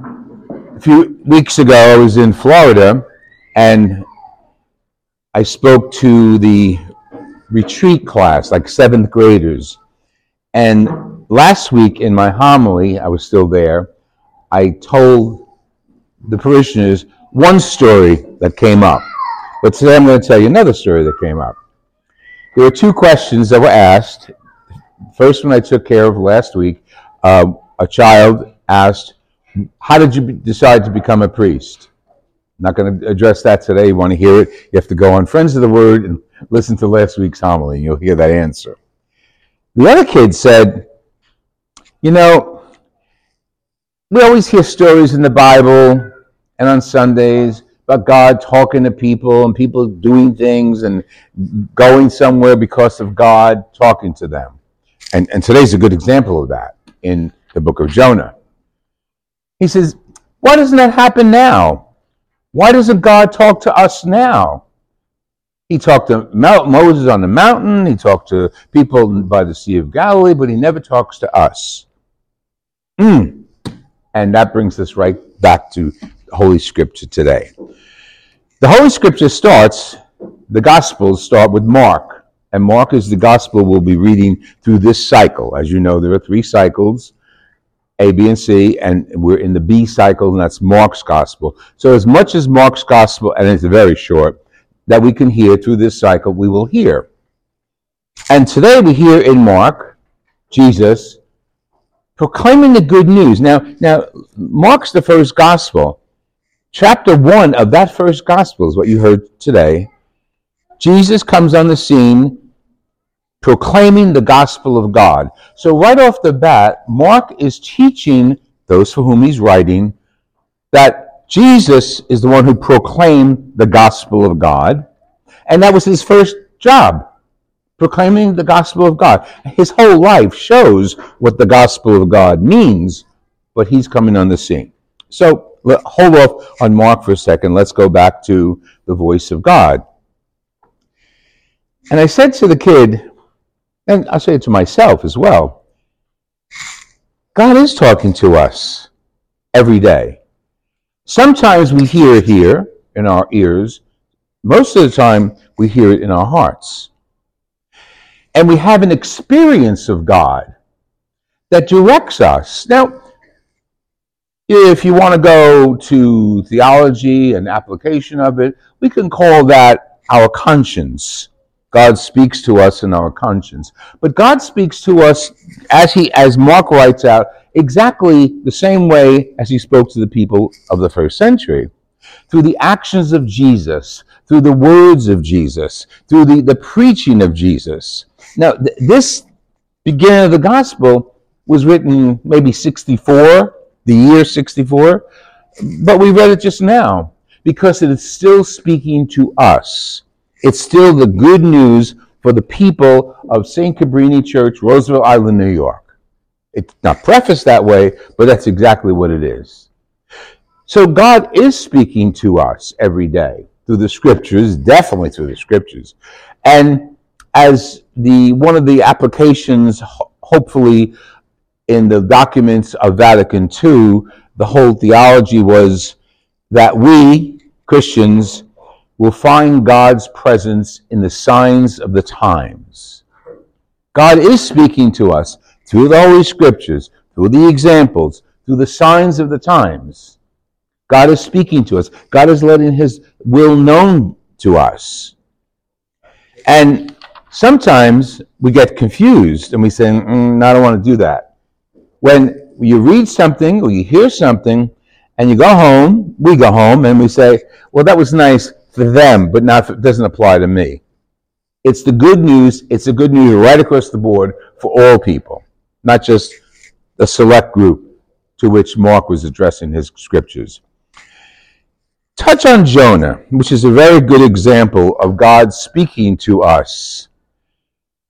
A few weeks ago, I was in Florida and I spoke to the retreat class, like seventh graders. And last week in my homily, I was still there, I told the parishioners one story that came up. But today I'm going to tell you another story that came up. There were two questions that were asked. First one I took care of last week. Uh, a child asked, How did you decide to become a priest? I'm not going to address that today. You want to hear it? You have to go on Friends of the Word and listen to last week's homily, and you'll hear that answer. The other kid said, You know, we always hear stories in the Bible and on Sundays about God talking to people and people doing things and going somewhere because of God talking to them. And, and today's a good example of that in the book of Jonah. He says, Why doesn't that happen now? Why doesn't God talk to us now? He talked to Moses on the mountain, he talked to people by the Sea of Galilee, but he never talks to us. Mm. And that brings us right back to Holy Scripture today. The Holy Scripture starts, the Gospels start with Mark. And Mark is the Gospel we'll be reading through this cycle. As you know, there are three cycles A, B, and C, and we're in the B cycle, and that's Mark's Gospel. So, as much as Mark's Gospel, and it's very short, that we can hear through this cycle, we will hear. And today we hear in Mark, Jesus proclaiming the good news. Now, now Mark's the first gospel. Chapter one of that first gospel is what you heard today. Jesus comes on the scene proclaiming the gospel of God. So, right off the bat, Mark is teaching those for whom he's writing that Jesus is the one who proclaimed the gospel of God, and that was his first job, proclaiming the gospel of God. His whole life shows what the gospel of God means, but he's coming on the scene. So, hold off on Mark for a second. Let's go back to the voice of God. And I said to the kid, and I'll say it to myself as well God is talking to us every day. Sometimes we hear it here in our ears, most of the time we hear it in our hearts. And we have an experience of God that directs us. Now, if you want to go to theology and application of it, we can call that our conscience. God speaks to us in our conscience. But God speaks to us as he as Mark writes out exactly the same way as he spoke to the people of the first century. Through the actions of Jesus, through the words of Jesus, through the, the preaching of Jesus. Now, th- this beginning of the gospel was written maybe 64 the year 64, but we read it just now because it is still speaking to us. It's still the good news for the people of St. Cabrini Church, Roosevelt Island, New York. It's not prefaced that way, but that's exactly what it is. So God is speaking to us every day through the scriptures, definitely through the scriptures. And as the one of the applications, hopefully, in the documents of Vatican II, the whole theology was that we, Christians, will find God's presence in the signs of the times. God is speaking to us through the Holy Scriptures, through the examples, through the signs of the times. God is speaking to us. God is letting His will known to us. And sometimes we get confused and we say, mm, I don't want to do that when you read something or you hear something and you go home, we go home and we say, well, that was nice for them, but not for, doesn't apply to me. It's the good news. It's the good news right across the board for all people, not just the select group to which Mark was addressing his scriptures. Touch on Jonah, which is a very good example of God speaking to us.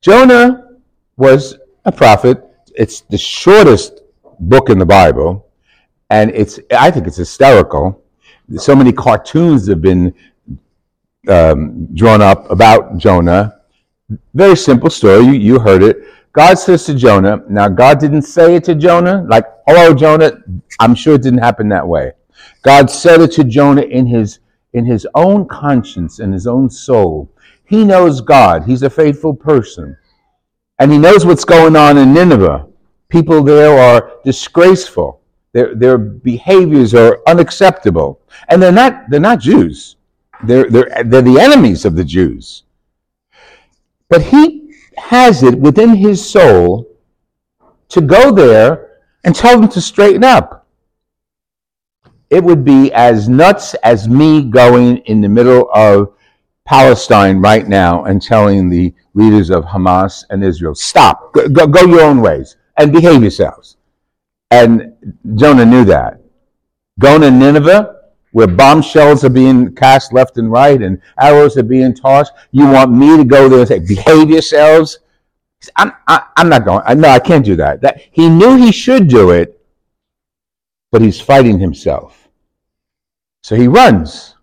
Jonah was a prophet it's the shortest book in the Bible, and it's I think it's hysterical. So many cartoons have been um, drawn up about Jonah. Very simple story. You, you heard it. God says to Jonah, now God didn't say it to Jonah, like, hello, Jonah. I'm sure it didn't happen that way. God said it to Jonah in his, in his own conscience, in his own soul. He knows God. He's a faithful person. And he knows what's going on in Nineveh. People there are disgraceful. Their, their behaviors are unacceptable. And they're not, they're not Jews. They're, they're, they're the enemies of the Jews. But he has it within his soul to go there and tell them to straighten up. It would be as nuts as me going in the middle of Palestine right now and telling the leaders of Hamas and Israel, stop, go, go, go your own ways and behave yourselves. And Jonah knew that. Going to Nineveh, where bombshells are being cast left and right and arrows are being tossed, you want me to go there and say, behave yourselves? I'm, I, am not going. I, no, I can't do that. that. He knew he should do it, but he's fighting himself. So he runs.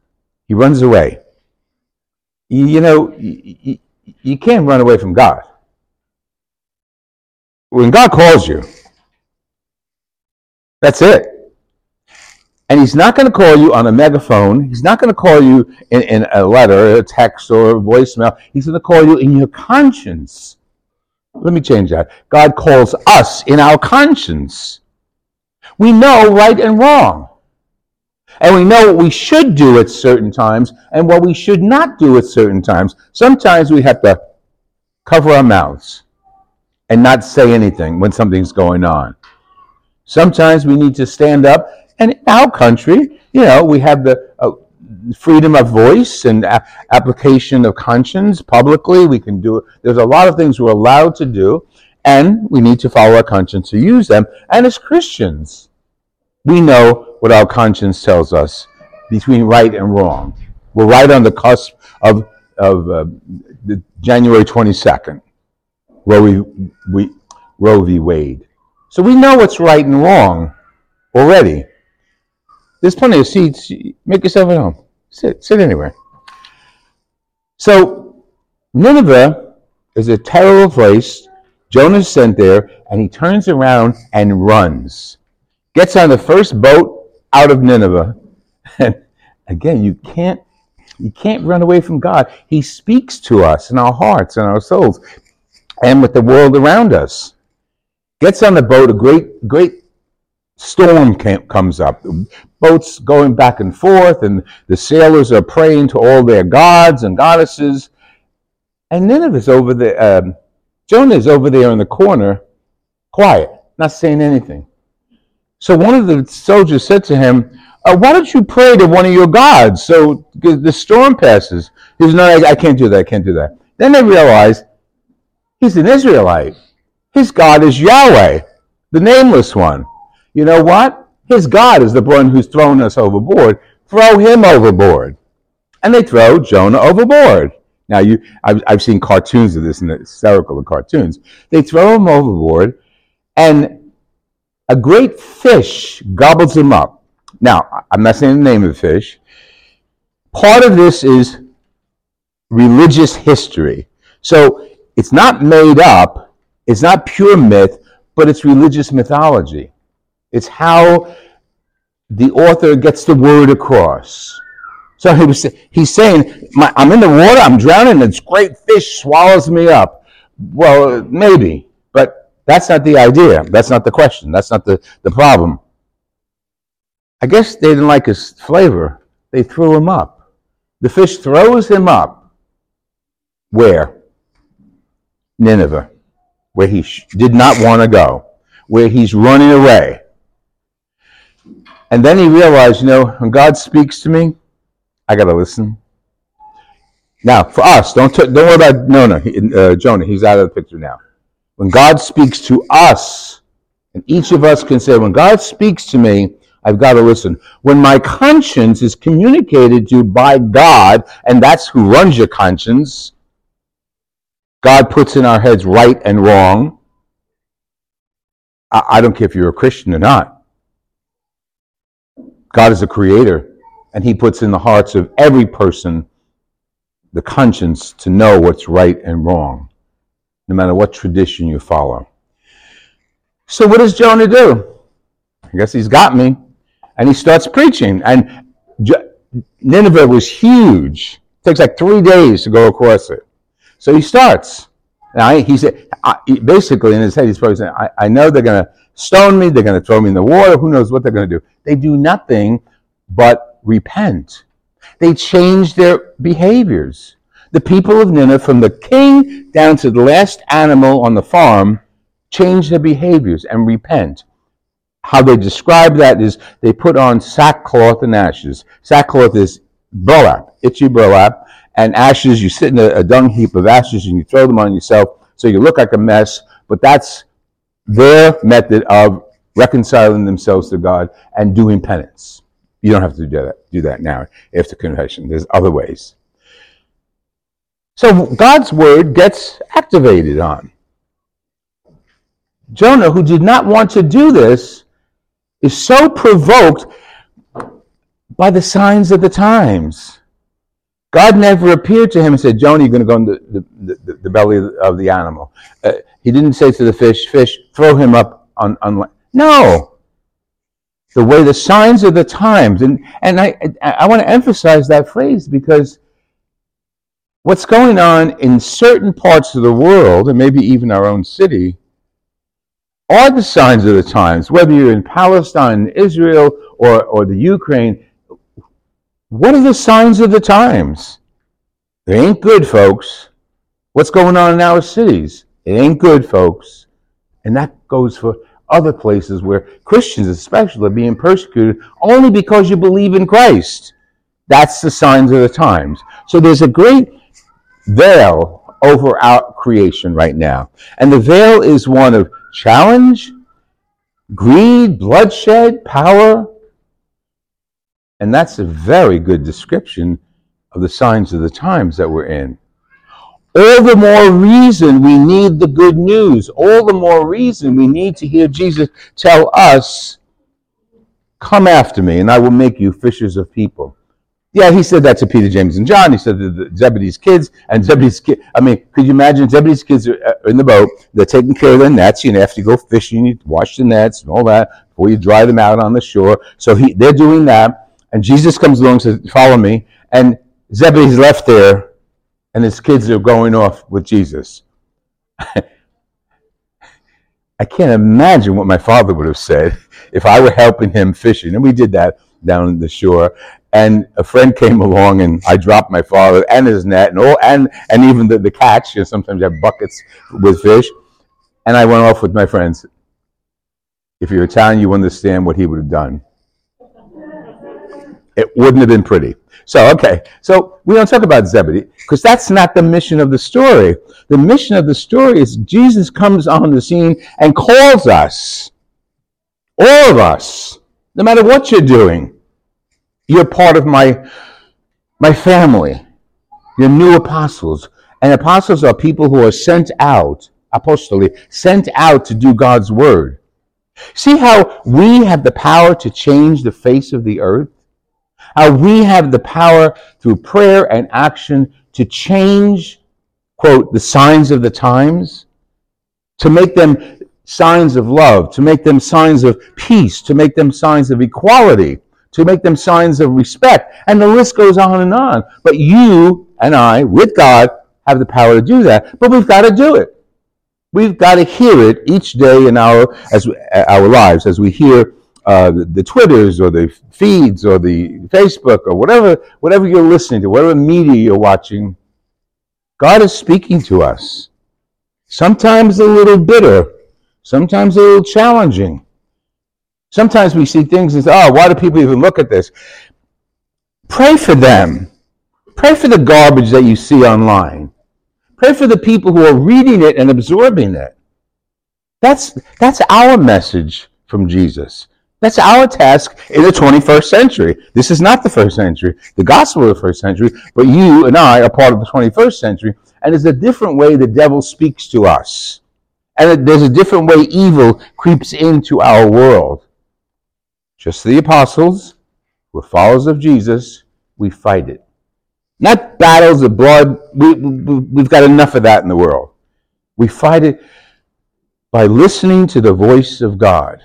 He runs away you know, you, you can't run away from God. When God calls you, that's it. And he's not going to call you on a megaphone. He's not going to call you in, in a letter, a text, or a voicemail. He's going to call you in your conscience. Let me change that. God calls us in our conscience. We know right and wrong. And we know what we should do at certain times and what we should not do at certain times. Sometimes we have to cover our mouths and not say anything when something's going on. Sometimes we need to stand up. And in our country, you know, we have the uh, freedom of voice and a- application of conscience publicly. We can do, there's a lot of things we're allowed to do, and we need to follow our conscience to use them. And as Christians, we know what our conscience tells us between right and wrong. We're right on the cusp of, of uh, January 22nd, Roe v. We, Roe v. Wade. So we know what's right and wrong already. There's plenty of seats. Make yourself at home. Sit, sit anywhere. So Nineveh is a terrible place. Jonah's sent there, and he turns around and runs. Gets on the first boat out of Nineveh. And again, you can't you can't run away from God. He speaks to us in our hearts and our souls and with the world around us. Gets on the boat, a great great storm comes up. Boats going back and forth, and the sailors are praying to all their gods and goddesses. And Nineveh's over there. Um, Jonah is over there in the corner, quiet, not saying anything. So one of the soldiers said to him, uh, Why don't you pray to one of your gods so the storm passes? He says, No, I, I can't do that. I can't do that. Then they realized he's an Israelite. His God is Yahweh, the nameless one. You know what? His God is the one who's thrown us overboard. Throw him overboard. And they throw Jonah overboard. Now, you, I've, I've seen cartoons of this, and hysterical of cartoons. They throw him overboard, and a great fish gobbles him up. Now, I'm not saying the name of the fish. Part of this is religious history. So it's not made up, it's not pure myth, but it's religious mythology. It's how the author gets the word across. So he was, he's saying, I'm in the water, I'm drowning, this great fish swallows me up. Well, maybe. But that's not the idea. That's not the question. That's not the, the problem. I guess they didn't like his flavor. They threw him up. The fish throws him up. Where? Nineveh, where he sh- did not want to go, where he's running away. And then he realized, you know, when God speaks to me, I got to listen. Now, for us, don't, t- don't worry about no, uh, Jonah. He's out of the picture now. When God speaks to us, and each of us can say, when God speaks to me, I've got to listen. When my conscience is communicated to by God, and that's who runs your conscience, God puts in our heads right and wrong. I, I don't care if you're a Christian or not. God is a creator, and He puts in the hearts of every person the conscience to know what's right and wrong. no matter what tradition you follow. So, what does Jonah do? I guess he's got me. And he starts preaching. And Nineveh was huge. It takes like three days to go across it. So he starts. Now, he said, basically in his head, he's probably saying, I, I know they're going to stone me, they're going to throw me in the water, who knows what they're going to do. They do nothing but repent. They change their behaviors. The people of Nineveh, from the king down to the last animal on the farm, change their behaviors and repent. How they describe that is they put on sackcloth and ashes. Sackcloth is burlap, itchy burlap, and ashes, you sit in a, a dung heap of ashes and you throw them on yourself so you look like a mess, but that's their method of reconciling themselves to God and doing penance. You don't have to do that, do that now after confession. There's other ways. So God's word gets activated on. Jonah, who did not want to do this, is so provoked by the signs of the times. God never appeared to him and said, Jonah, you're going to go in the, the, the, belly of the animal. Uh, he didn't say to the fish, fish, throw him up on, on No. The way the signs of the times. And, and I, I want to emphasize that phrase because what's going on in certain parts of the world, and maybe even our own city, are the signs of the times, whether you're in Palestine, Israel, or, or the Ukraine. What are the signs of the times? They ain't good, folks. What's going on in our cities? It ain't good, folks. And that goes for other places where Christians, especially, are being persecuted only because you believe in Christ. That's the signs of the times. So there's a great veil over our creation right now. And the veil is one of challenge, greed, bloodshed, power. And that's a very good description of the signs of the times that we're in. All the more reason we need the good news. All the more reason we need to hear Jesus tell us, Come after me, and I will make you fishers of people. Yeah, he said that to Peter, James, and John. He said to the Zebedee's kids, and Zebedee's kids. I mean, could you imagine Zebedee's kids uh, are in the boat? They're taking care of their nets. You know, after you go fishing, you wash the nets and all that before you dry them out on the shore. So he, they're doing that, and Jesus comes along and says, "Follow me." And Zebedee's left there, and his kids are going off with Jesus. I can't imagine what my father would have said if I were helping him fishing, and we did that down the shore and a friend came along and I dropped my father and his net and all and and even the, the catch, you know, sometimes you have buckets with fish. And I went off with my friends. If you're Italian, you understand what he would have done. It wouldn't have been pretty. So, okay. So we don't talk about Zebedee because that's not the mission of the story. The mission of the story is Jesus comes on the scene and calls us, all of us, no matter what you're doing you're part of my, my family. You're new apostles. And apostles are people who are sent out, apostoli, sent out to do God's word. See how we have the power to change the face of the earth? How we have the power through prayer and action to change, quote, the signs of the times, to make them signs of love, to make them signs of peace, to make them signs of equality, to make them signs of respect. And the list goes on and on. But you and I, with God, have the power to do that. But we've got to do it. We've got to hear it each day in our as our lives as we hear uh, the, the, Twitters or the feeds or the Facebook or whatever whatever you're listening to, whatever media you're watching. God is speaking to us. Sometimes a little bitter, sometimes a little challenging. Sometimes we see things say, oh, why do people even look at this? Pray for them. Pray for the garbage that you see online. Pray for the people who are reading it and absorbing it. That's, that's our message from Jesus. That's our task in the 21st century. This is not the first century, the gospel of the first century, but you and I are part of the 21st century. And there's a different way the devil speaks to us. And there's a different way evil creeps into our world. Just the apostles, we're followers of Jesus, we fight it. Not battles of blood. We, we, we've got enough of that in the world. We fight it by listening to the voice of God.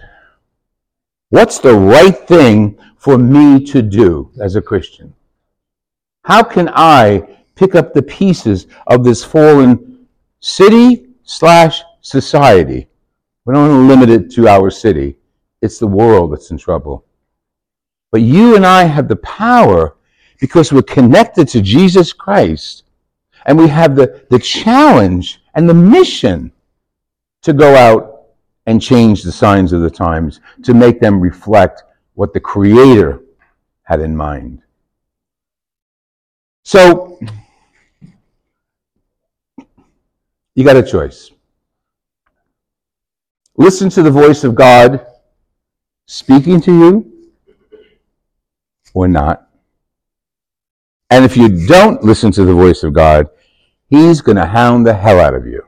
What's the right thing for me to do as a Christian? How can I pick up the pieces of this fallen city slash society? We don't want to limit it to our city. It's the world that's in trouble. But you and I have the power because we're connected to Jesus Christ and we have the, the challenge and the mission to go out and change the signs of the times to make them reflect what the Creator had in mind. So, you got a choice. Listen to the voice of God speaking to you or not. And if you don't listen to the voice of God, He's going to hound the hell out of you.